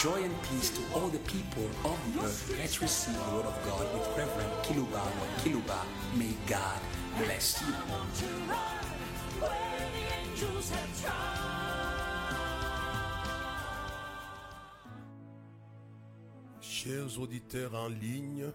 Joy and peace to all the people of the earth. Let's receive the word of God with Reverend Kiluba or Kiluba. May God bless you. Chers auditeurs en ligne,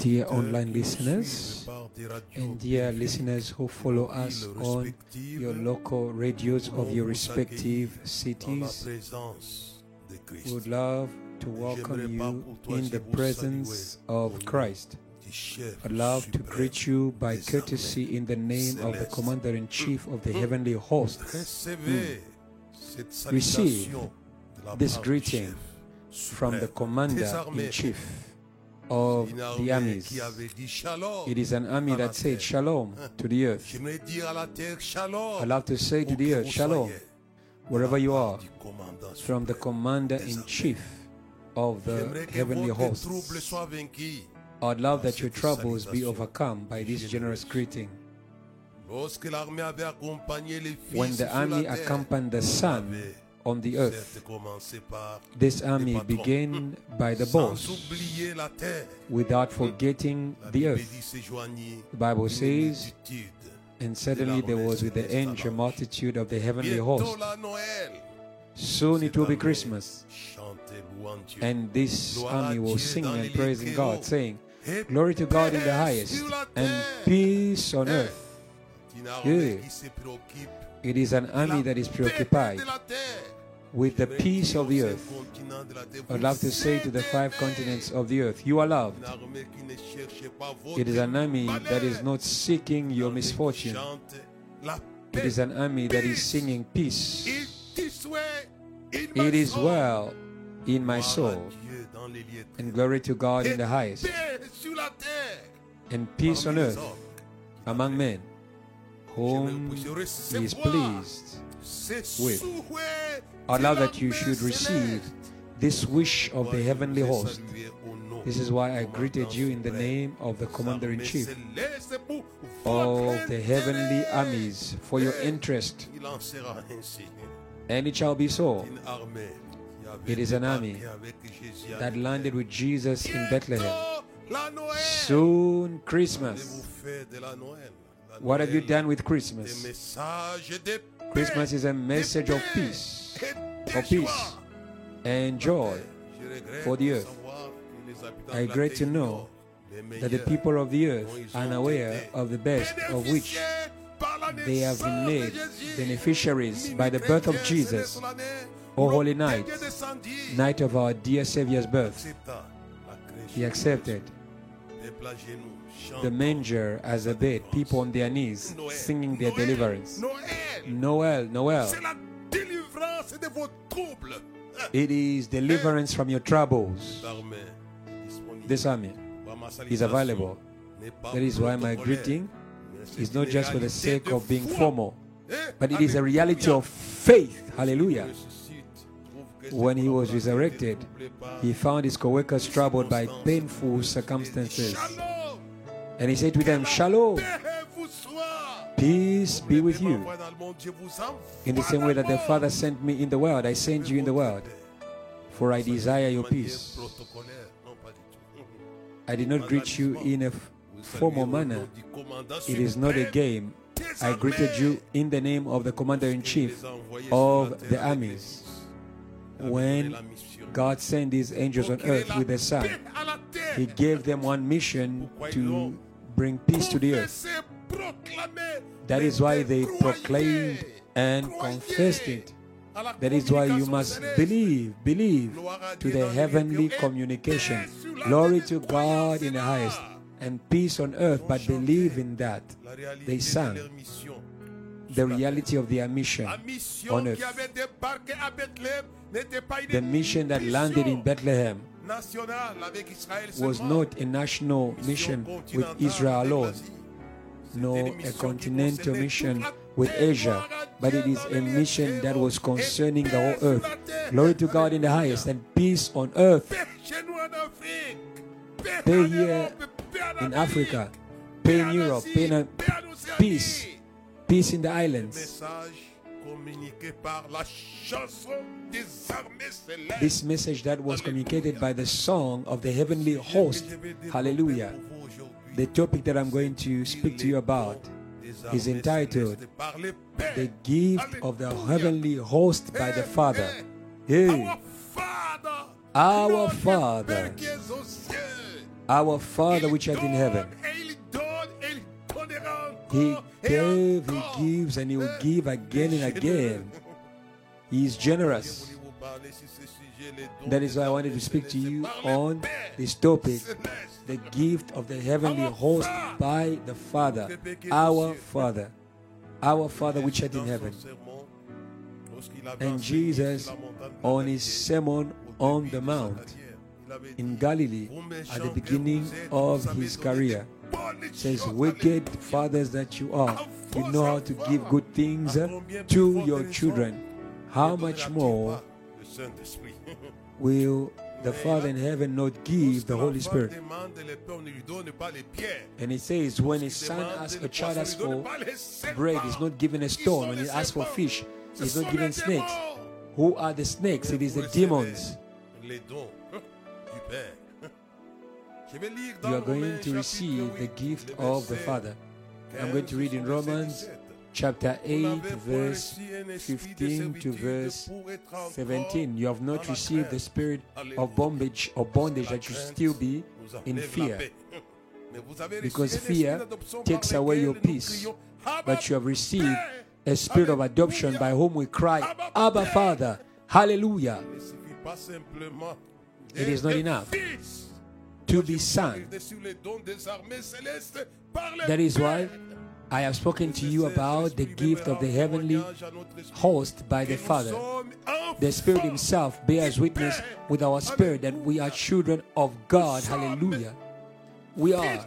Dear online listeners suivent par des radios and dear listeners who follow us on your local radios of your respective accueillir dans la cities. Présence de We would love to welcome you in the presence of Christ. I'd love to greet you by courtesy in the name of the. Commander in Chief of the heavenly hosts. Recevez mm. Receive salutation de la this greeting from the Commander in Chief of the armies. qui avait dit shalom. It is an army that said shalom to the earth. J'aimerais dire à la terre shalom. I love to say to the earth, shalom, wherever you are, from the. Commander in Chief of the heavenly hosts. I'd love that your troubles be overcome by this generous greeting. Lorsque l'armée avait accompagné les fils When the army accompanied the avait on the earth, certes commencé par this army began by the boss oublier la terre. without forgetting the earth. The Bible says. And suddenly there was with the angel multitude of the heavenly host. Soon it will be Christmas, Chantez louant Dieu. and this army was singing and praising God, saying, Glory to God in the highest, and peace on Eh, earth. Yeah. qui se préoccupe It is an army that is preoccupied de la terre. With the peace of the earth. I'd love to say to the five continents of the earth, You are loved. It is an army that is not seeking your misfortune. It is an army that is singing peace. It is well in my soul, and glory to God in the highest, and peace on earth among men, whom He is pleased. With. de that you should receive this wish of the heavenly host. This is why I greeted you in the name of the Commander in Chief of the heavenly armies for your interest, and it shall be so. It is an army that landed with Jesus in Bethlehem. Soon Christmas. What have you done with Christmas? Christmas is a message of peace of peace and joy. For the earth. I regret to know that the people of the earth are unaware of the best of which they have been made beneficiaries by the birth of Jesus, O holy night, night of our dear Savior's birth. He accepted the manger as a bed, people on their knees singing their deliverance. Noel, Noel. c'est la délivrance de vos troubles. It is deliverance from your troubles. This army is available. That is why my greeting is not just for the sake of being formal, but it is a reality of faith. Hallelujah. Ressuscite, trouve que ses When he was resurrected, étaient troublés par he found his co-workers troubled by painful circumstances. And he said to them, Shalom, peace be with you. In the same way that the Father sent me in the world, I send you in the world. For I desire your peace. I did not greet you in a formal manner. It is not a game. I greeted you in the name of the Commander in Chief of the armies. When. God sent his angels on earth with the Son. He gave them one mission to bring peace to the earth. That is why they proclaimed and confessed it. That is why you must believe, believe to the heavenly communication. paix sur la Glory to God in the highest and peace on earth, but believe in that. They sang The reality of their mission on earth. à Bethléem n'était pas une The mission that landed in Bethlehem nationale avec Israël was not a national mission with Israel alone, nor a continental mission with. Asia, but it is a mission that was concerning the whole earth. Glory to God in the highest and peace on earth. Paix chez nous en Afrique. Paix Paix en here Europe. Paix en in Africa, paix in Europe, paix in peace, peace in the islands. Communiqué par la chanson des armées célestes. This message that was communicated by the song of the heavenly host. Je vais développer Hallelujah. pour vous aujourd'hui The topic that I'm going to speak to you about is entitled célestes par les pères. The Gift of the Heavenly Host by the Father. Hey, Our Father, Our Father. Père qui est aux cieux. our Father Il which art in heaven. He gave, He gives, and He will give again and again. He is generous. That is why I wanted to speak to you on this topic the gift of the heavenly host by the Father, our Father, our Father which art in heaven. And Jesus, on his sermon on the mount in Galilee at the beginning of his career says, Wicked fathers that you are, you know how to give good things uh, to your children. How much more will the Father in heaven not give the Holy Spirit? And it says, when a son asks a child asks for bread, he's not given a stone. When he asks for fish, he's not given snakes. Who are the snakes? It is the demons. You are going to receive the gift of the Father. I'm going to read in 15 au verset Romans chapter 8, verse reçu un esprit de 15 to verse pour être encore 17. You have not received the spirit of bondage or bondage that you still be in fear. Because fear takes away your peace. But you have received a spirit of adoption by whom we cry, Abba Father. Hallelujah. It is not enough. To be le That is why I have spoken to you about the gift of the heavenly host by the Father. The Spirit Himself bears witness with our spirit that we are children of God. Hallelujah. We are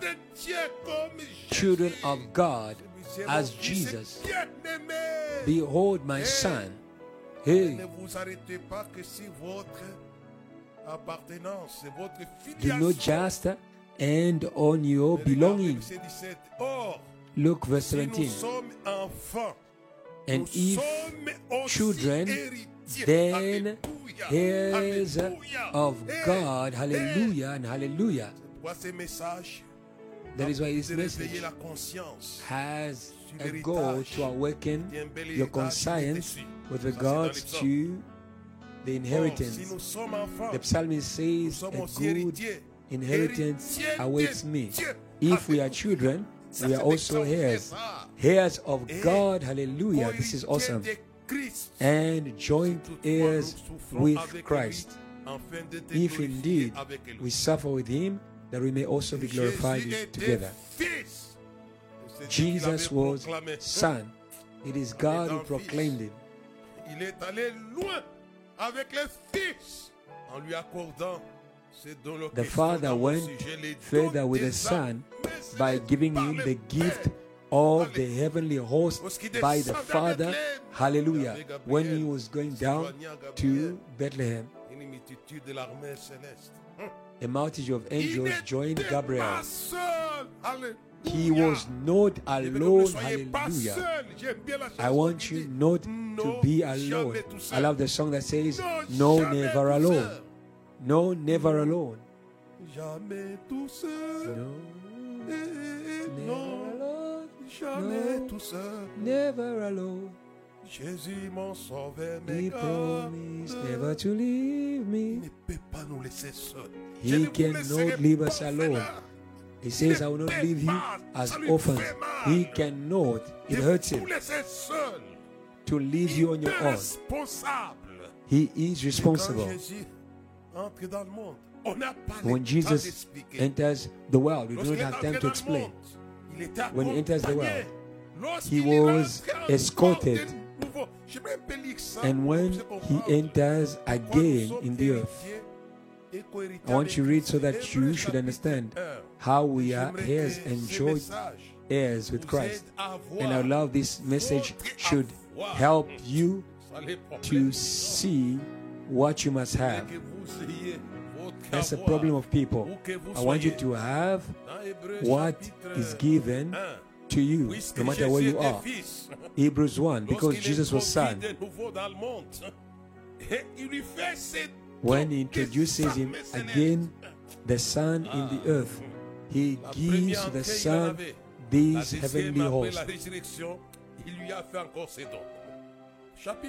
children of God as Jesus. Behold my Son. Hey, do not just end on your belonging. verset 17. Or, Look, verse si 17. sommes enfants, And if children, then heirs of God. Hallelujah and hallelujah. Pourquoi ces messages. That is why this message has a goal to awaken your conscience with Ça, c'est dans regards to the inheritance. nous sommes enfants, The psalmist says, A good inheritance awaits me. If we are children, we are also heirs. Heirs of God. Hallelujah. This is awesome. And joint heirs with Christ. If indeed we suffer with him, that we may also be glorified together. fils. C'est Dieu qui Jesus was son. It is God who proclaimed him. Avec les fils en lui accordant ce dont le The Father went further with the Son by giving him the gift of the heavenly host by the Father. Hallelujah. When he was going down to Bethlehem, Une multitude de l'armée céleste. Hum. a multitude of angels joined Gabriel. He was not alone. Hallelujah. I want you not to be alone. I love the song that says, No, never alone. No, never alone. No, never alone. No. Never alone. Jésus mon sauveur He promised never to leave me. He cannot leave us alone. Orphelins. He says, I will not leave you as orphans. He cannot, it hurts him to leave you on your own. He is responsible. Jésus entre dans le monde, on n'a pas When Jesus enters the world, we do not have time to explain. monde, il était When he enters the world, he was escorted. de nouveau, je vais un peu lire ça And when he enters again in the earth, héritiers et co-héritiers I want you to read so that you should understand how we are heirs and joint heirs with Christ. And I love this message should help you to see what you must have. That's a problem of people. I want you to have what is given to you, no matter where you are. Hebrews 1, because Jesus was Son. When he introduces him again, the Son in the earth, he gives the Son these heavenly hosts.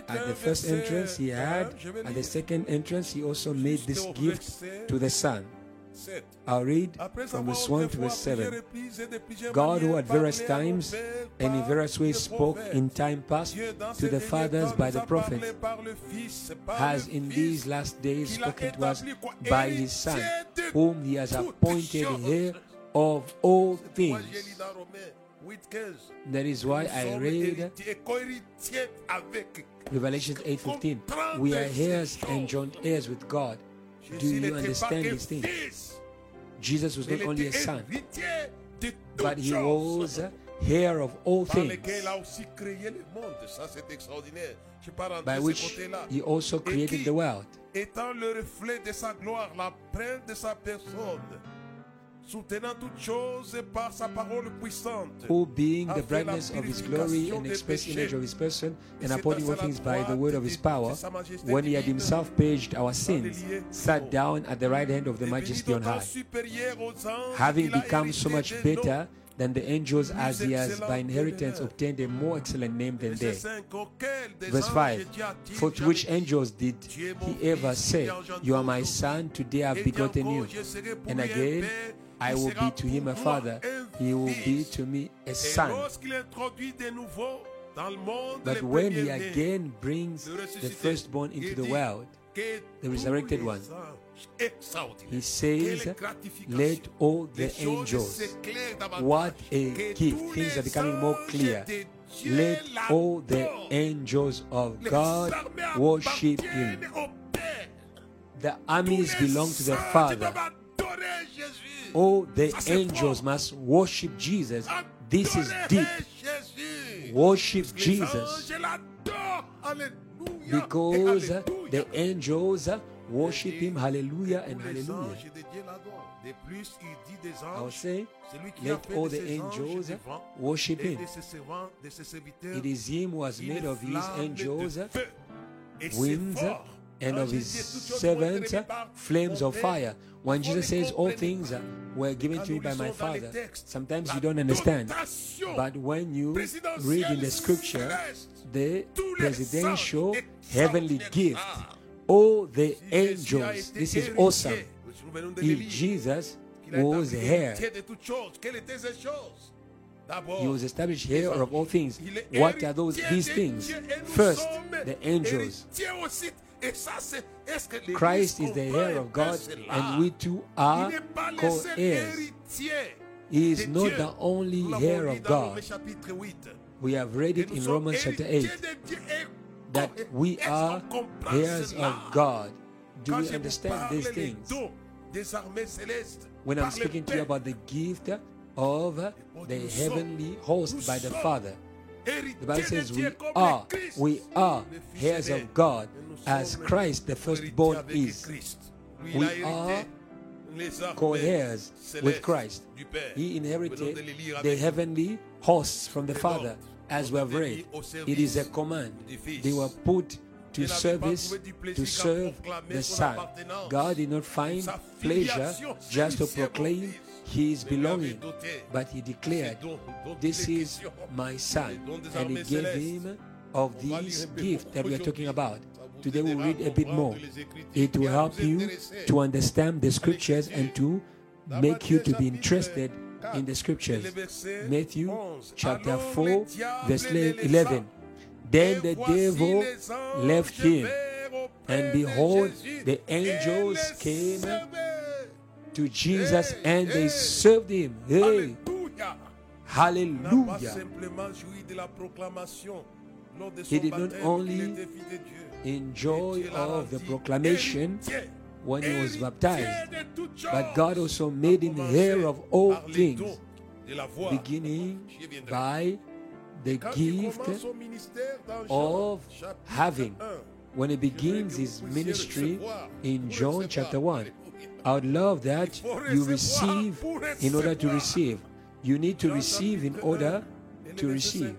At the first entrance he had, at the second entrance he also made this gift to the Son. 7. I'll read from verse 1 to verse 7. reprises et de plusieurs God, who at various parlé à nos times and in various ways spoke in time past to the fathers by the a parlé prophets, par le Fils, par has in these last days spoken to us by his Son, whom he has appointed heir of all things. j'ai lu dans Romains 8, 15. That is why I read héritiers et co-héritiers Revelation 8:15. We are heirs and joint heirs with God. Do you understand these things? Jesus was not only a son, but he was heir of all things, lesquels il a aussi créé le monde. Ça, c'est extraordinaire. Je ne vais pas rentrer by which he also created the world. Who being the brightness of his glory and express image of his person, and upholding all things by the word of his power, when he had himself purged our sins, sat down at the right hand of the majesty on high, supérieur aux anges having become so much better. Than the angels as he has by inheritance obtained a more excellent name than they. 5, auquel des Verse 5 For to which angels did Tu es mon he ever say, You are my son, today I've begotten you? je serai pour And again, I will be to him a father, he will be to me a son. lorsqu'il introduit de nouveau dans le monde But when he again brings the firstborn into the world, the resurrected one, he says. Let all the angels, what a gift, things are becoming more clear. Let all the angels of God worship him. The armies belong to the Father. doivent adorer Jésus. All the angels must worship Jesus. This is deep. Worship Jesus. anges l'adorent. Alléluia. Because the angels worship him. Hallelujah and hallelujah. anges de Dieu l'adorent. De plus, il dit des I will say, Celui qui a let all the angels worship him. de ses servants, de ses serviteurs, It is him who has made of his angels. Winds and of his servants flames of fire. When Jesus says all things were given to me by my lisons dans les Father, sometimes you don't understand. But when you read in the scripture, the presidential heavenly gift, Ah, all the angels, this is awesome. If Jesus was here, he was established here of all things. What are those these things? First, the angels. Christ is the heir of God, and we too are seul co-heirs. He is not the only heir of God. Romains chapitre 8. We have read it in Romans chapter 8 héritiers de Dieu et- that we are heirs of God. Do we understand these things? dons des armées célestes, When I'm speaking to you about the gift of the heavenly host by the Father, the Bible says we are, we are heirs of God as Christ the firstborn is. We il a hérité are co-heirs with Christ. He Nous venons de inherited the heavenly hosts from the Father, as we have read. It is a command. They were put to Dieu n'avait pas service trouvé du plaisir to serve the son. God did not find pleasure just to proclaim his Mais il avait belonging, but he declared, ces dons dont This is my son. Les dons des And he gave him of these gifts that we are talking about. Today we'll read a bit more. It will help you to understand the scriptures and to make you to be interested in the scriptures. Matthew chapter 4, verse 11. Then the devil left him, and behold, the angels came to Jesus and they served him. Hey, Alléluia. n'a pas hallelujah. simplement joui de la proclamation lors de He did not only qu'il était fils de Dieu. Enjoy Et Dieu l'a of the proclamation when he was baptized, but. God also made him heir of all things, dons de la voix. beginning by the gift commence son ministère dans Jean, of having. when he begins his ministry in John chapter 1. Alléluia. I would love that you receive in order to receive. You need to receive in order to receive.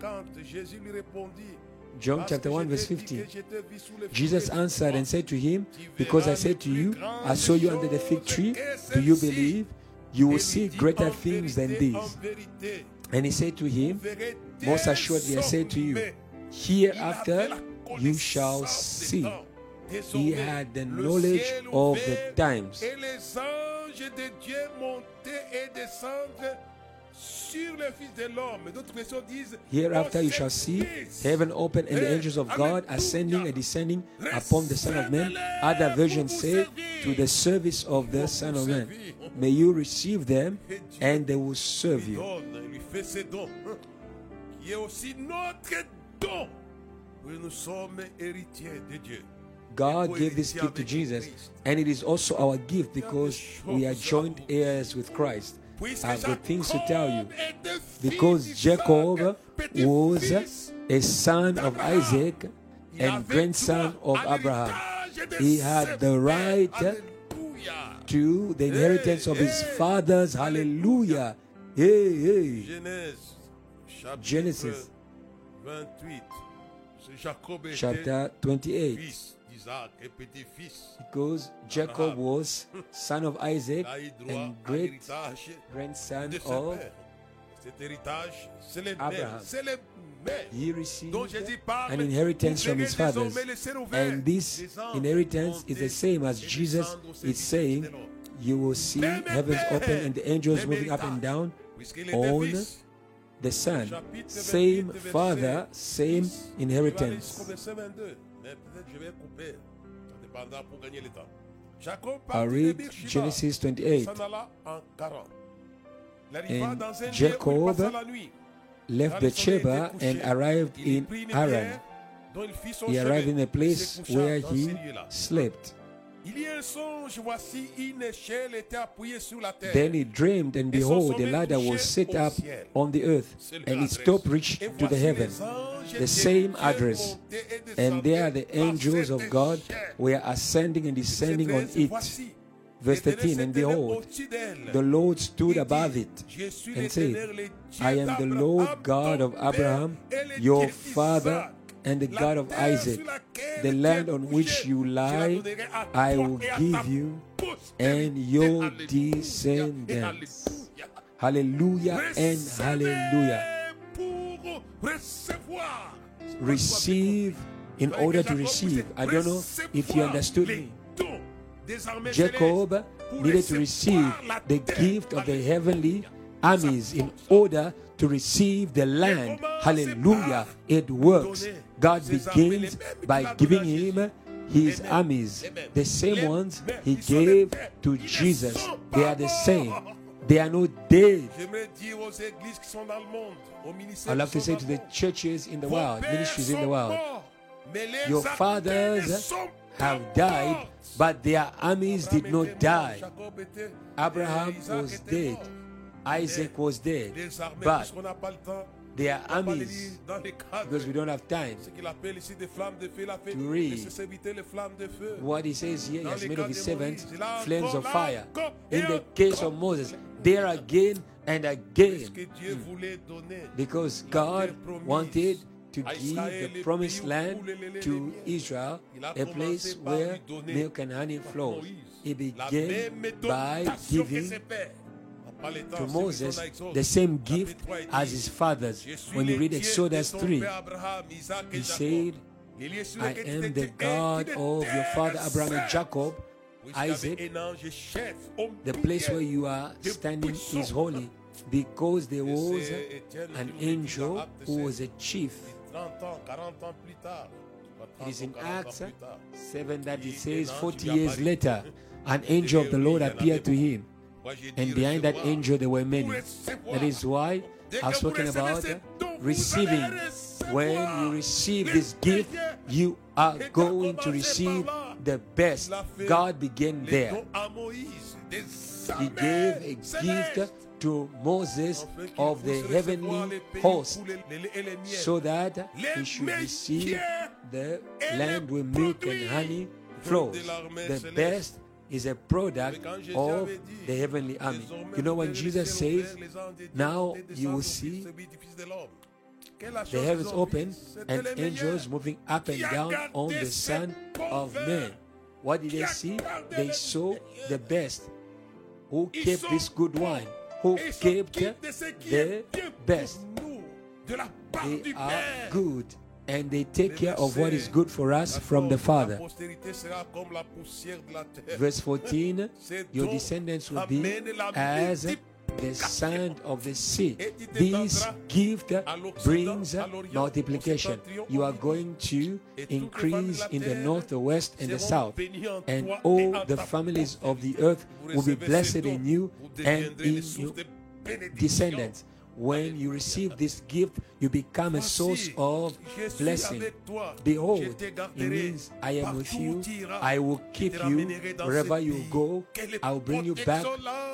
50, Jésus lui répondit, John chapter 1, verse t'ai dit 50. que je t'ai vu sous le Jesus answered and said to him, Because I said to you, I saw you under the fig tree. Do you believe? You will see greater things than these. And he said to him, Most assuredly I say to you, Hereafter you shall see. He had the knowledge of the times. Et les anges de Dieu montaient et descendent sur le Fils de l'homme. D'autres versions disent Hereafter you shall see heaven open and the angels of God ascending and descending upon the Son of Man. Other versions say, To the service of the Son of Man. May you receive them and they will serve you. donne, lui fait ses dons, hein, qui est aussi notre don. Oui, nous sommes héritiers de Dieu. God gave this gift to Jesus, and it is also our gift because we are joint heirs with Christ. I've got things to tell you. Jacob était fils Because Jacob was a son of. Isaac and grandson of Abraham. He had the right to the inheritance of his fathers. Hallelujah. Hey, hey. Genesis. 28. C'est Jacob était Chapter 28. Fils d'Isaac et petit-fils. Because Jacob was son of Isaac Il a eu droit and great grandson of. Cet héritage, c'est les Abraham. mères. C'est les mères. he received dont Jésus parle. an inheritance from his fathers. désormais les cieux ouverts, And this inheritance is the same as Jesus is saying. You will see heavens open and the angels moving up and down. On. The Son, same Father, same 10. Je vais aller jusqu'au inheritance. Verset 22. Mais peut-être je vais couper. Ça dépendra pour gagner le temps. Jacob I read Genesis 28. s'en alla en Caran. Il arriva And dans un lieu où il Jacob passa la nuit. Left Car the soleil Sheba and arrived in Haran. bière dont il fit son He arrived in a place where he slept. Il y a un songe, voici une échelle était appuyée sur la terre. Then he dreamed, and behold, a ladder was set up on the earth, and its top reached to the heaven. The same address. And there the angels of God were ascending and descending on it. Verse 13, and behold, the Lord stood above it and said, I am the Lord God of Abraham, père, et le your father. And the God of Isaac. The land on which you lie, I will give you, and your descendants. Hallelujah and hallelujah. Receive in order to receive. I don't know if you understood me. Jacob needed to receive the gift of the heavenly armies in order to receive the land. Hallelujah. It works. God begins by giving him his armies, the same ones he gave to Jesus. They are the same. They are not dead. I love to say to the churches in the world, ministries in the world, your fathers have died, but their armies did not die. Abraham was dead. Isaac was dead. But puisqu'on n'a pas le temps, their on va pas les armies, lire dans les because we don't have time, Ce qu'il appelle ici des flammes de feu, il a fait To read. de ses serviteurs les flammes de feu. what he says here, he has made of his servants flames of fire. In the case of Moses, there again and again, que Dieu hmm. voulait donner. because God wanted to give the promised land coule le lait et to. Israel, a place where milk and honey flows. He began by giving to Moses ce qu'on a Exode, the same gift as his fathers. When you read Exodus de 3, père Abraham, Isaac et he said, Il est sur I am the God of your father Abraham and. Jacob, Puisqu'il y avait Isaac. un ange chef au The place where you are standing is holy because there was an qui nous dit dans angel who was a chief. 30 ans, 40 ans plus tard. pas 30 It is in Acts 7 that it says 40 years later, an angel of the Lord appeared to him. Moi, j'ai dit And behind that angel, there were many. That is why I've que vous spoken about uh, vous receiving. When you receive this gift, you are going to receive the best. Il a fait God began there. dons à Moïse, des He gave a gift to Moses of the heavenly host où les- les laits et les miels. so that he should receive the land where milk and honey flows, the best is a product of the heavenly army. You know when Jesus says, now you will see the heavens open and angels moving up and down on the Son of. Man. What did they see? They saw the best. Who kept this good wine? Who kept the best? They are good and they take care of what is good for us from the Father. Verse 14 Your descendants will be as the sand of the sea. This gift brings multiplication. You are going to increase in the north, the west, and the south. And all the families of the earth will be blessed in you and in your descendants. When you receive this gift, you become a source of blessing. avec toi. Je Behold, it means I am with you. où tu iras. I will keep you wherever you go. I will bring you back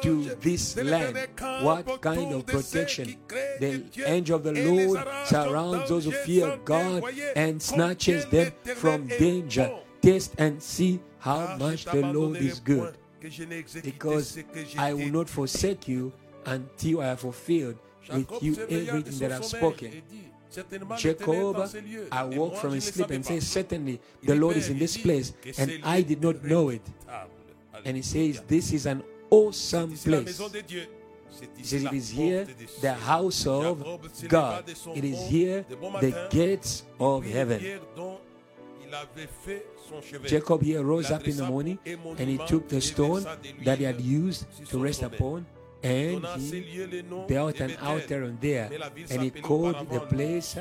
to this land. What kind of protection? The angel of the Lord surrounds those who fear God and snatches them from danger. Taste and see how much the Lord is good. point, que je n'ai exécuté Because ce que j'ai I will not forsake you until I have fulfilled with you everything that I've spoken. et dit, Certainement, l'Éternel est Jacob awoke from his sleep and said, Certainly the Lord is in this place, and I did not know it. And he says, This is an awesome place. He says, It is here, the house of Jacob se leva God. It is here, the gates of heaven. hier dont il avait fait son chevet. Jacob here rose up in the morning and he took the stone versa de l'huile that he had used to rest upon and Donna à ces he built an altar on there Mais la ville and he called the place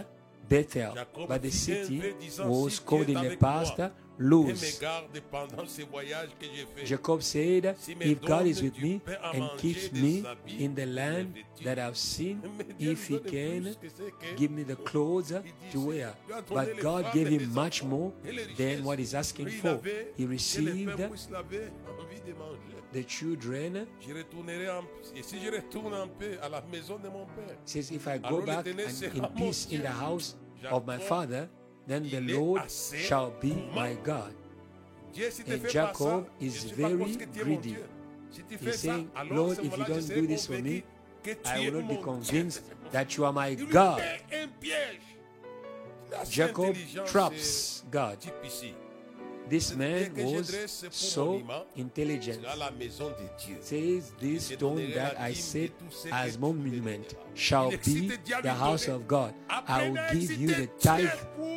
Bethel. But the city was called in the past Luz. me garde pendant ces voyages que j'ai faits. Jacob said, If God is with me and keeps me in the land that I've seen, if he can plus que ce que- give me the clothes to wear. lui a donné But God gave him much more than what he's asking for. He received pères puissent laver, envie de manger. the children. Je retournerai en, et si je retourne en paix à la maison de mon père, Says, If I go back and in peace in the house of my father, then the Lord shall be my God. And Jacob is je suis pas very parce que tu es mon greedy. He's ça, saying, Lord, if you don't do this for me, I will not be convinced that you are my God. fait un piège. La Jacob traps God. Est type ici. This man pierre que je was so intelligent. sera la maison de Dieu. Says this stone that I set de tout ce que as monument shall be the house of God. I will give you the tithe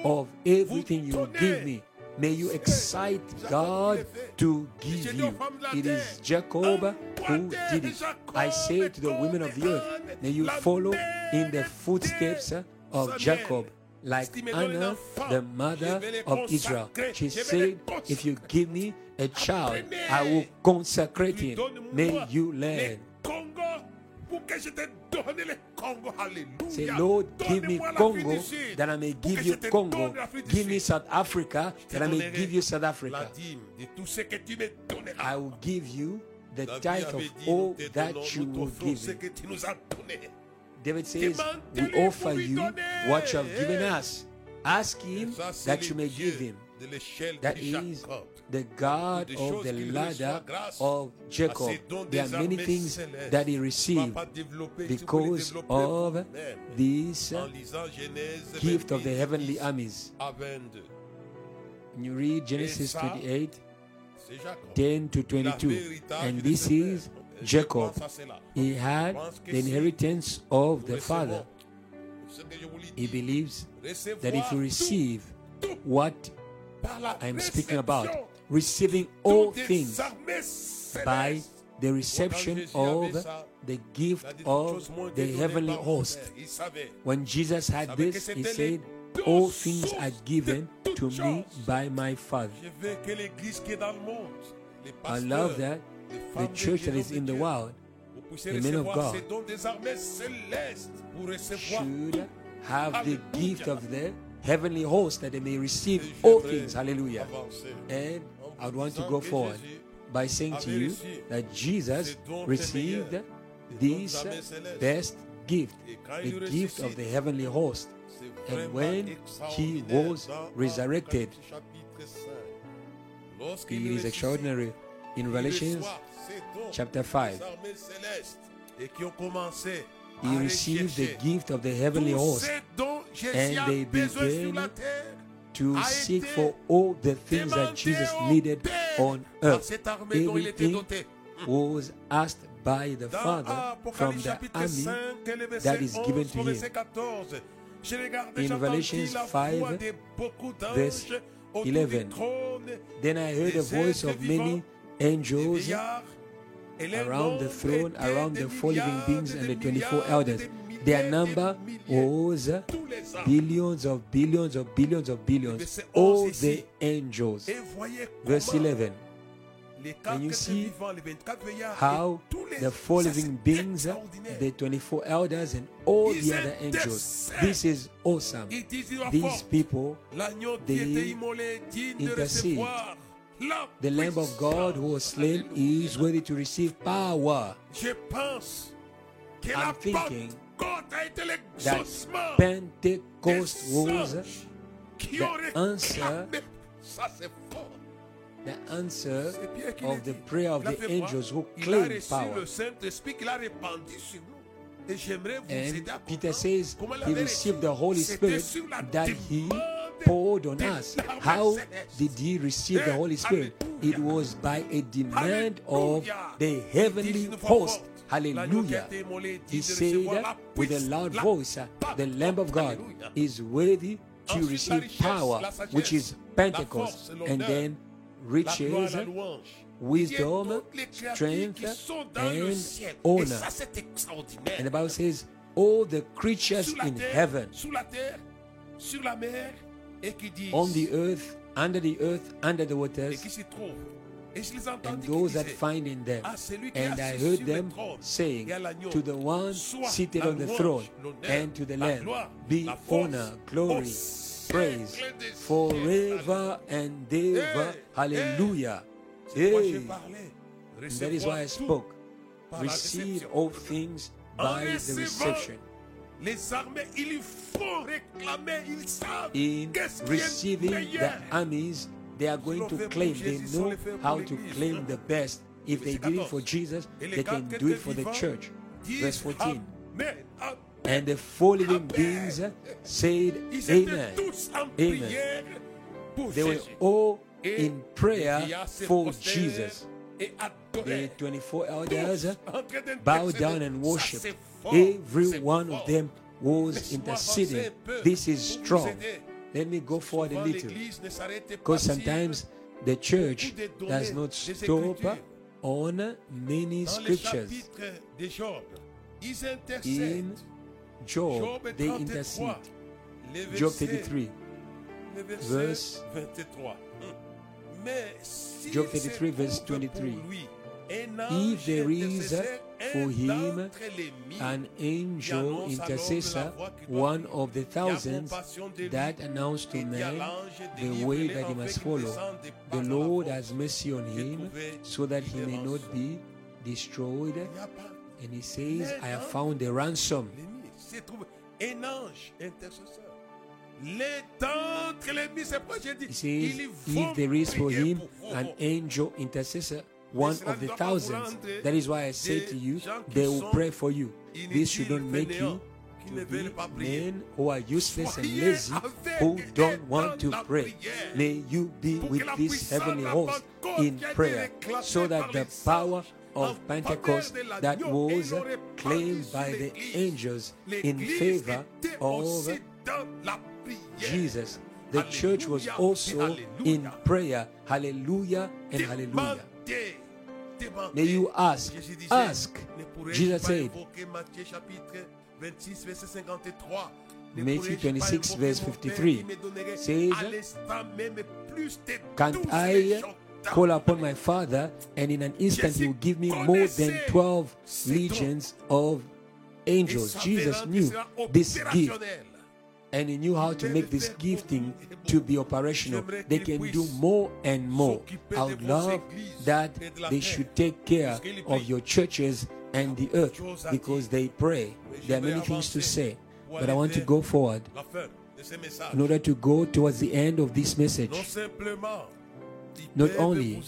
of everything you give me. May you excite God to give you. femmes de la It is Jacob who did it. I say to the women of the earth, may you follow in the footsteps of Jacob. Like Si me donne un Anna, the mother of Israel. She said, If you give me a child, I will consecrate him. May you learn. Congo pour que je te donne les Congo. Alléluia. Say, Lord, give me Congo that I may give you Congo. donne l'Afrique du Give me South Africa that I may give you South Africa. dîme de tout ce que tu me donneras. I will give you the tithe of all that you will give me. Que tu nous as donné. David says, We offer you what you have given us. Ask him that you may give him. That is the God of the ladder of Jacob. à ses dons There are many things that he received pas développer, tu peux les because of this En lisant Genèse gift of the heavenly armies. à 22. And you read Genesis ça, 28, 10 to 22. And this is Jacob. pense à cela. He had the inheritance of the father. Ce que je vous He believes that if you receive what I'm speaking about, receiving all things by the reception of the gift of the heavenly host. When Jesus had this, he said, All things are given to me by my Father. Je veux que l'église qui est dans le monde, les I love that the church that is in the world the men of God, ces dons des armées célestes pour recevoir should have the gift of the heavenly host that they may receive all things. Hallelujah. And I would want to go forward by saying to you that Jesus received this best gift, the gift of the heavenly host. And when he was resurrected, Apocalypse chapitre 5. It is extraordinary In Revelations reçoit ces dons chapter 5, des armées célestes et qui ont commencé he received the gift of the heavenly host ces dons Jésus and they began to seek for all the things that Jesus needed on earth. cette armée dont il était Everything was asked by the Father from the army 5, et le verset that is given to him. verset 14. J'ai regardé, In Revelations 5, voix de beaucoup verse 11. Then I heard a des voice of many angels vieillards, et leur around the throne, around the four living beings and the 24 elders. Their number was tous les anges. billions of billions of billions of billions. All the angels. Verse 11. les Can you see vivants, les 24 vieillards, How et tous les the four living beings, the 24 elders, and all the other angels. This is awesome. Ils disent une voix These people, they était immolé, digne de intercede. The Lamb of God who was slain, is worthy to receive power. I'm thinking Pentecôte a été That Pentecost was the answer réclamé. Ça c'est fort. the answer C'est Pierre qui of the prayer of the angels who claimed power. le Saint-Esprit qu'il a répandu sur nous. Et j'aimerais vous And Peter says he received the Holy Spirit that he poured on us. How did he receive the Holy Spirit? It was by a demand of the heavenly host. Hallelujah. He said with a loud voice, uh, The Lamb of God is worthy to receive power, which is Pentecost, and then riches, uh, wisdom, Il y a toutes les créatures strength, qui sont dans le and honor. ça, c'est extraordinaire. And the Bible says, All the creatures in heaven, sous la terre, sur la mer, et qui disent, on the earth, under the earth, under the et waters, qui trouvent. Et je les and those that find in them. Ah, qui est And I heard them saying et à l'agneau, to the one seated on the throne and to the la Lamb be honor, glory, praise forever and ever. Hallelujah. C'est pourquoi j'ai Hey. that is why I spoke. Receive all things by the reception. Les armées, ils font réclamer, ils savent In qu'est-ce qui est receiving the armies, they are going to claim. They know how to claim the best. If they did it for Jesus, they can do it for the church. Verse 14. Amen, amen. And the four living beings said, Amen. Amen. They were all in prayer les vieillards se for Jesus. The 24 elders en train d'intercéder. bowed down and Ça, worshipped. c'est fort, Every one of them was interceding. avancer un peu This is strong. Let me go forward a little. l'Église ne s'arrête pas Because sometimes the church does not stop on many scriptures. In. Job, Job they intercede. Job 33. verse- 23. Job 33, verse 23. If there is for him d'entre les mille, an angel intercessor, la voix qui doit one of the thousands compassion de lui that announced to man the way that he must follow. The parte à la Lord has mercy on him so that he may not be destroyed. Il n'y a pas And he says, I have found a ransom. l'ennemi. C'est trouvé un ange intercesseur. Les d'entre les mille, c'est pourquoi j'ai dit, He says, if there is for him an angel intercessor, one of the thousands, that is why I say to you, they will pray for you. This should not make you to be men who are useless and lazy, who don't want to pray. May you be with this heavenly host in prayer, so that the power of Pentecost that was claimed by the angels in favor of. Jesus. The church was also in prayer. Hallelujah and hallelujah. May you ask, ask. Jesus said, invoquer Matthieu 26, verset 53. Ne Matthew 26, verse 53 qui me donnerait says, à l'instant même plus de Can't I call upon my Father, and in an instant he will give me more than 12 legions of angels? Jesus knew this gift. And he knew how to make this gifting to be operational. They can do more and more. I would love that they should take care of your churches and the earth because they pray. There are many things to say, but I want to go forward in order to go towards the end of this message. Not only.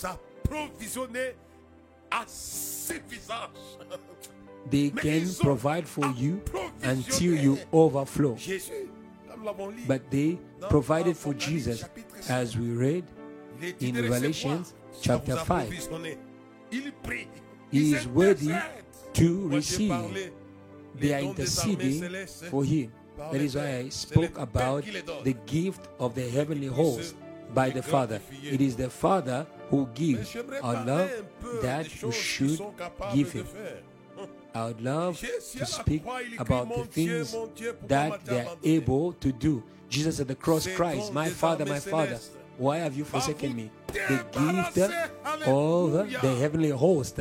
They can provide for you until you overflow. But they provided for Jesus, as we read. in ça chapter 5. provisionné. Il prie. He is worthy to receive. They are interceding for him. That is why. I spoke about the gift of the heavenly host by the Father. It is the Father who gives our love that we should give him. I would love to speak croix, il écrit, about the things mon Dieu, pourquoi that they are able to do. Jesus at the cross cries, My Father, my Father, why have you forsaken me? The gift of the heavenly host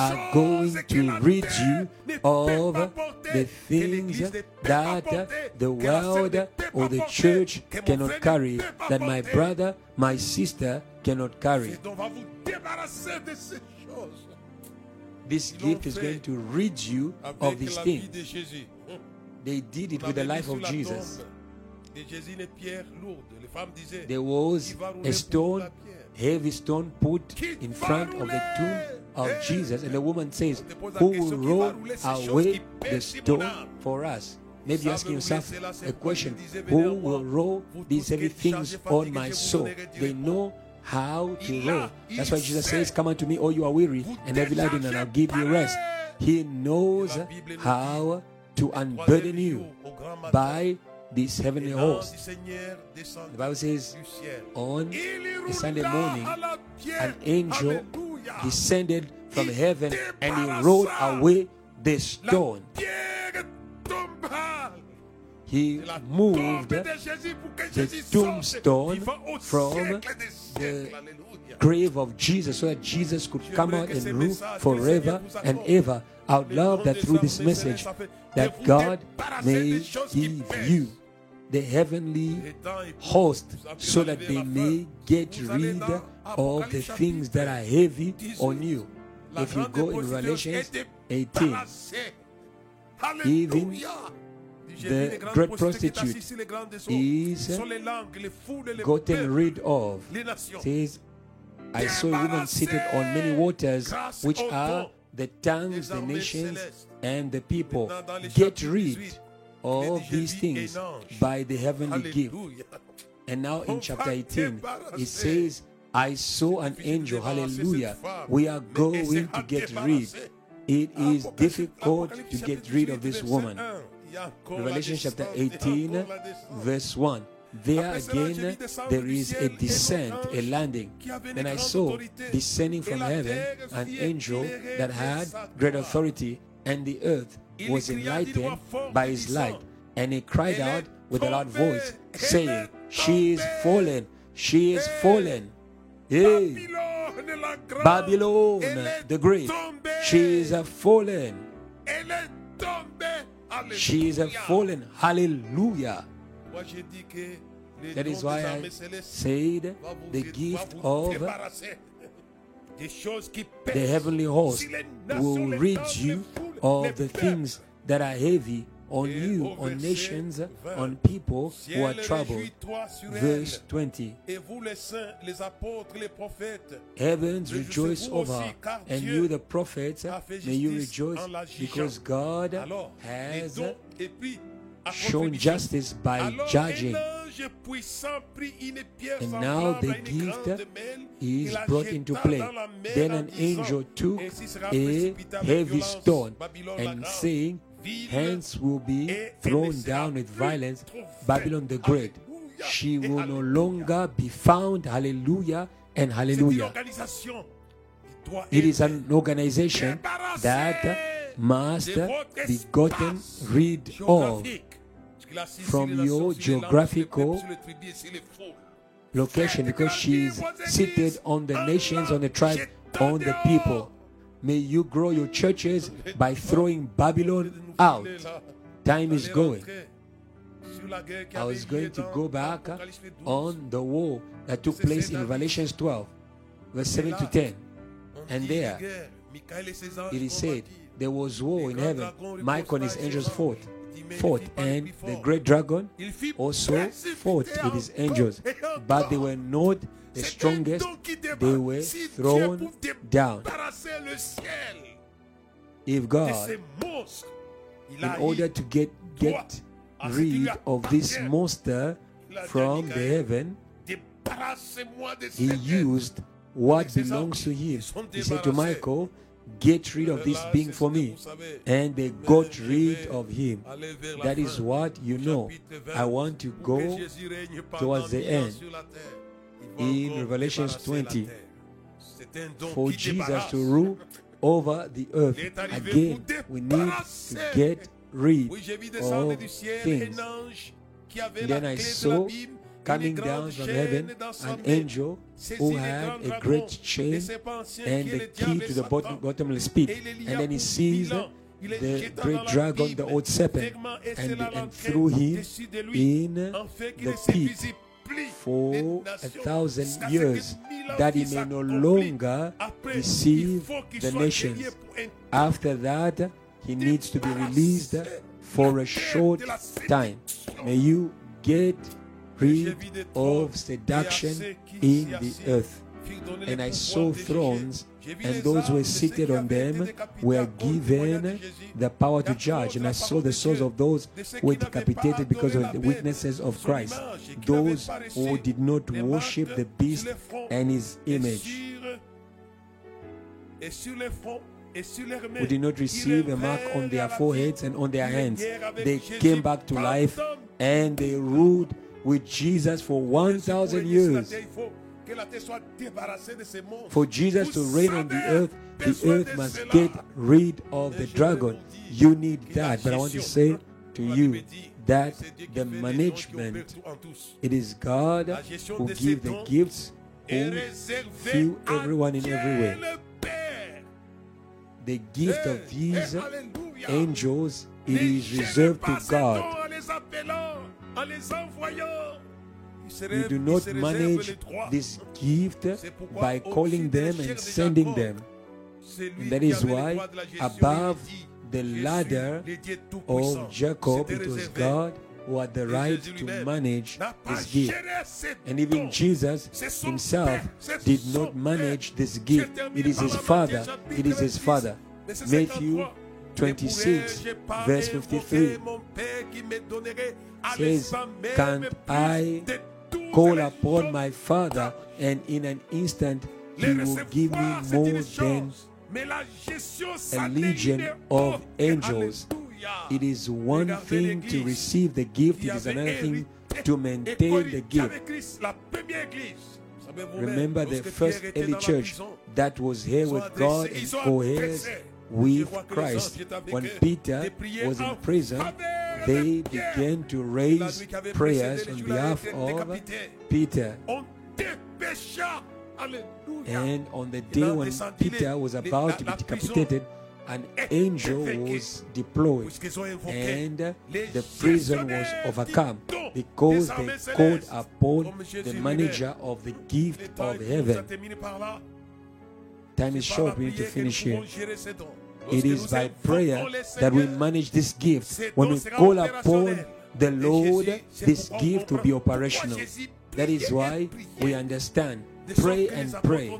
are going to rid you ne peut pas of the things ne peut pas that the que la sœur ne world or the church cannot carry, that my brother, my sister cannot carry. This gift is going to rid you of these things. They did it with the life of Jesus. tombe De Jésus une pierre lourde. Les femmes disaient There was Qui va rouler a stone, heavy stone put in front of the tomb of Eh, Jesus, and the woman says, on te pose la Who will roll rouler ces choses away the stone for us? Maybe asking yourself a question fois qu'il disait, Venez à Who will roll these heavy things on my soul? They know how to a- roll. That's why Jesus says, Come unto me, all you are weary, and heavy laden, and I'll give you rest. He knows La Bible nous how to unburden you jour, au grand matin, by this heavenly host. du Seigneur descendit The Bible says, on the Sunday morning, à la pierre. an angel descended from heaven and he rolled away the stone. He moved tombe de Jésus pour que the tombstone from the grave of Jesus so that Jesus could come out and rule forever que le Seigneur and ever. I would love that through this message that God may give you the heavenly host so that they may get rid of the things that are heavy on you. If you go in Revelation 18, even the great prostitute is gotten rid of. Says, I saw a woman seated on many waters, which are the tongues, the nations, and the people. Get rid of these things by the heavenly gift. And now in chapter 18, it says, I saw an angel. Hallelujah. We are going to get rid. It is difficult to get rid of this woman. Revelation chapter 18, verse 1. There again, there is a descent, a landing. Then I saw descending from heaven an angel that had great authority, and the earth was enlightened by his light. And he cried out with a loud voice, saying, She is fallen, she is fallen. Hey, Babylon the Great, she is a fallen. She is a fallen. Hallelujah. That is why I said the gift of the heavenly host will rid you of the things that are heavy on you, on nations, on people who are troubled. Verse 20 Heavens rejoice over, and you, the prophets, may you rejoice because God has shown justice by judging. And now the gift is brought into play. Then an angel took a heavy stone and saying, Hence will be thrown down with violence Babylon the Great. She will no longer be found. Hallelujah and hallelujah. It is an organization that must be gotten rid of from your geographical location because she is seated on the nations, on the tribe, on the people. May you grow your churches by throwing Babylon out. Time is going. I was going to go back on the war that took place in Revelation 12, verse 7 to 10. And there, it is said, there was war in heaven. Michael and his angels fought. fought, and the great dragon also fought with his angels, but they were not the strongest, they were thrown down. If God, in order to get get rid of this monster from the heaven, he used what belongs to him. He said to Michael, Get rid of this being for me. And they got rid of him. That is what you know. I want to go towards the end. In Revelations 20, for Jesus to rule over the earth. Again, we need to get rid of things. Then I saw coming down from heaven an angel who had a great chain and the key to the bottom, bottomless pit. And then he sees the great dragon, the old serpent, and, and threw him in the pit for a thousand years that he may no longer deceive the nations. After that, he needs to be released for a short time. May you get rid of seduction in the earth. And I saw thrones, and those who were seated on them were given the power to judge. And I saw the souls of those who were decapitated because of the witnesses of Christ, those who did not worship the beast and his image who did not receive a mark on their foreheads and on their hands. They came back to life and they ruled with Jesus for 1,000 years. For Jesus to reign on the earth, the earth must get rid of the dragon. You need that. But I want to say to you that the management, it is God who gives the gifts, who fill everyone in every way. The gift of these angels, it is reserved to God. You do not manage this gift by calling them and sending them. And that is why above the ladder of Jacob, it was God who had the right to manage this gift. And even Jesus himself did not manage this gift. It is his father. It is his father. Matthew 26, verse 53 says, Can't I call upon my Father, and in an instant he will give me more than a legion of angels? It is one thing to receive the gift, it is another thing to maintain the gift. Remember the first early church that was here with God and co-heirs with Christ. When Peter was in prison, they began to raise prayers on behalf of Peter. And on the day when Peter was about to be decapitated, an angel was deployed and the prison was overcome because they called upon the manager of the gift of heaven. Time is short, we need to finish here. It is by prayer that we manage this gift. When we call upon the Lord, this gift will be operational. That is why we understand. Pray and pray.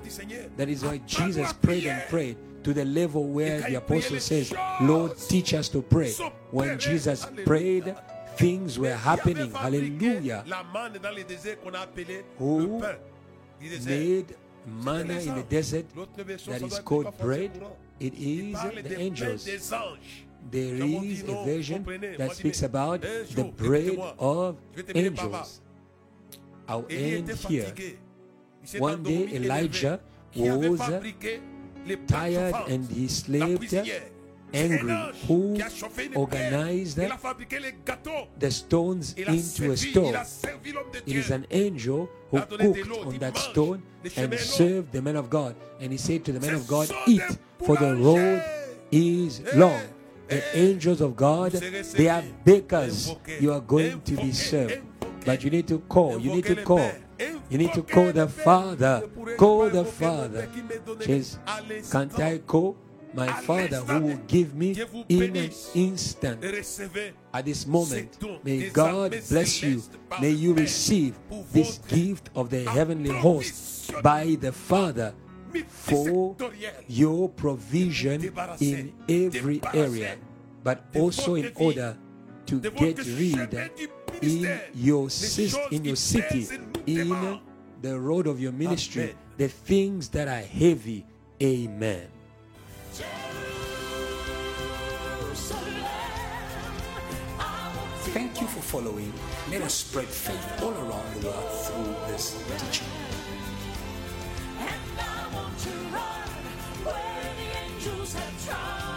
That is why Jesus prayed and prayed to the level where the apostle says, Lord, teach us to pray. When Jesus prayed, things were happening. Hallelujah. Who made manna in the desert that is called bread? It is the angels. There is a version that speaks about the bread of angels. I'll end here. One day Elijah was tired and he slept angry who organized the stones into a stone. It is an angel who cooked on that stone and served the man of God. And he said to the man of God, Eat, for the road is long. The angels of God, they are bakers. You are going to be served. But you need to call. You need to call. You need to call the Father. Call the Father. Says, can't I call? My Father who will give me in an instant. At this moment, may God bless you. May you receive this gift of the heavenly host by the Father for your provision in every area, but also in order to get rid in your in your city, in the road of your ministry, the things that are heavy. Amen. Thank you for following. Let us spread faith all around the world through this teaching. And I want to run where the angels have tried.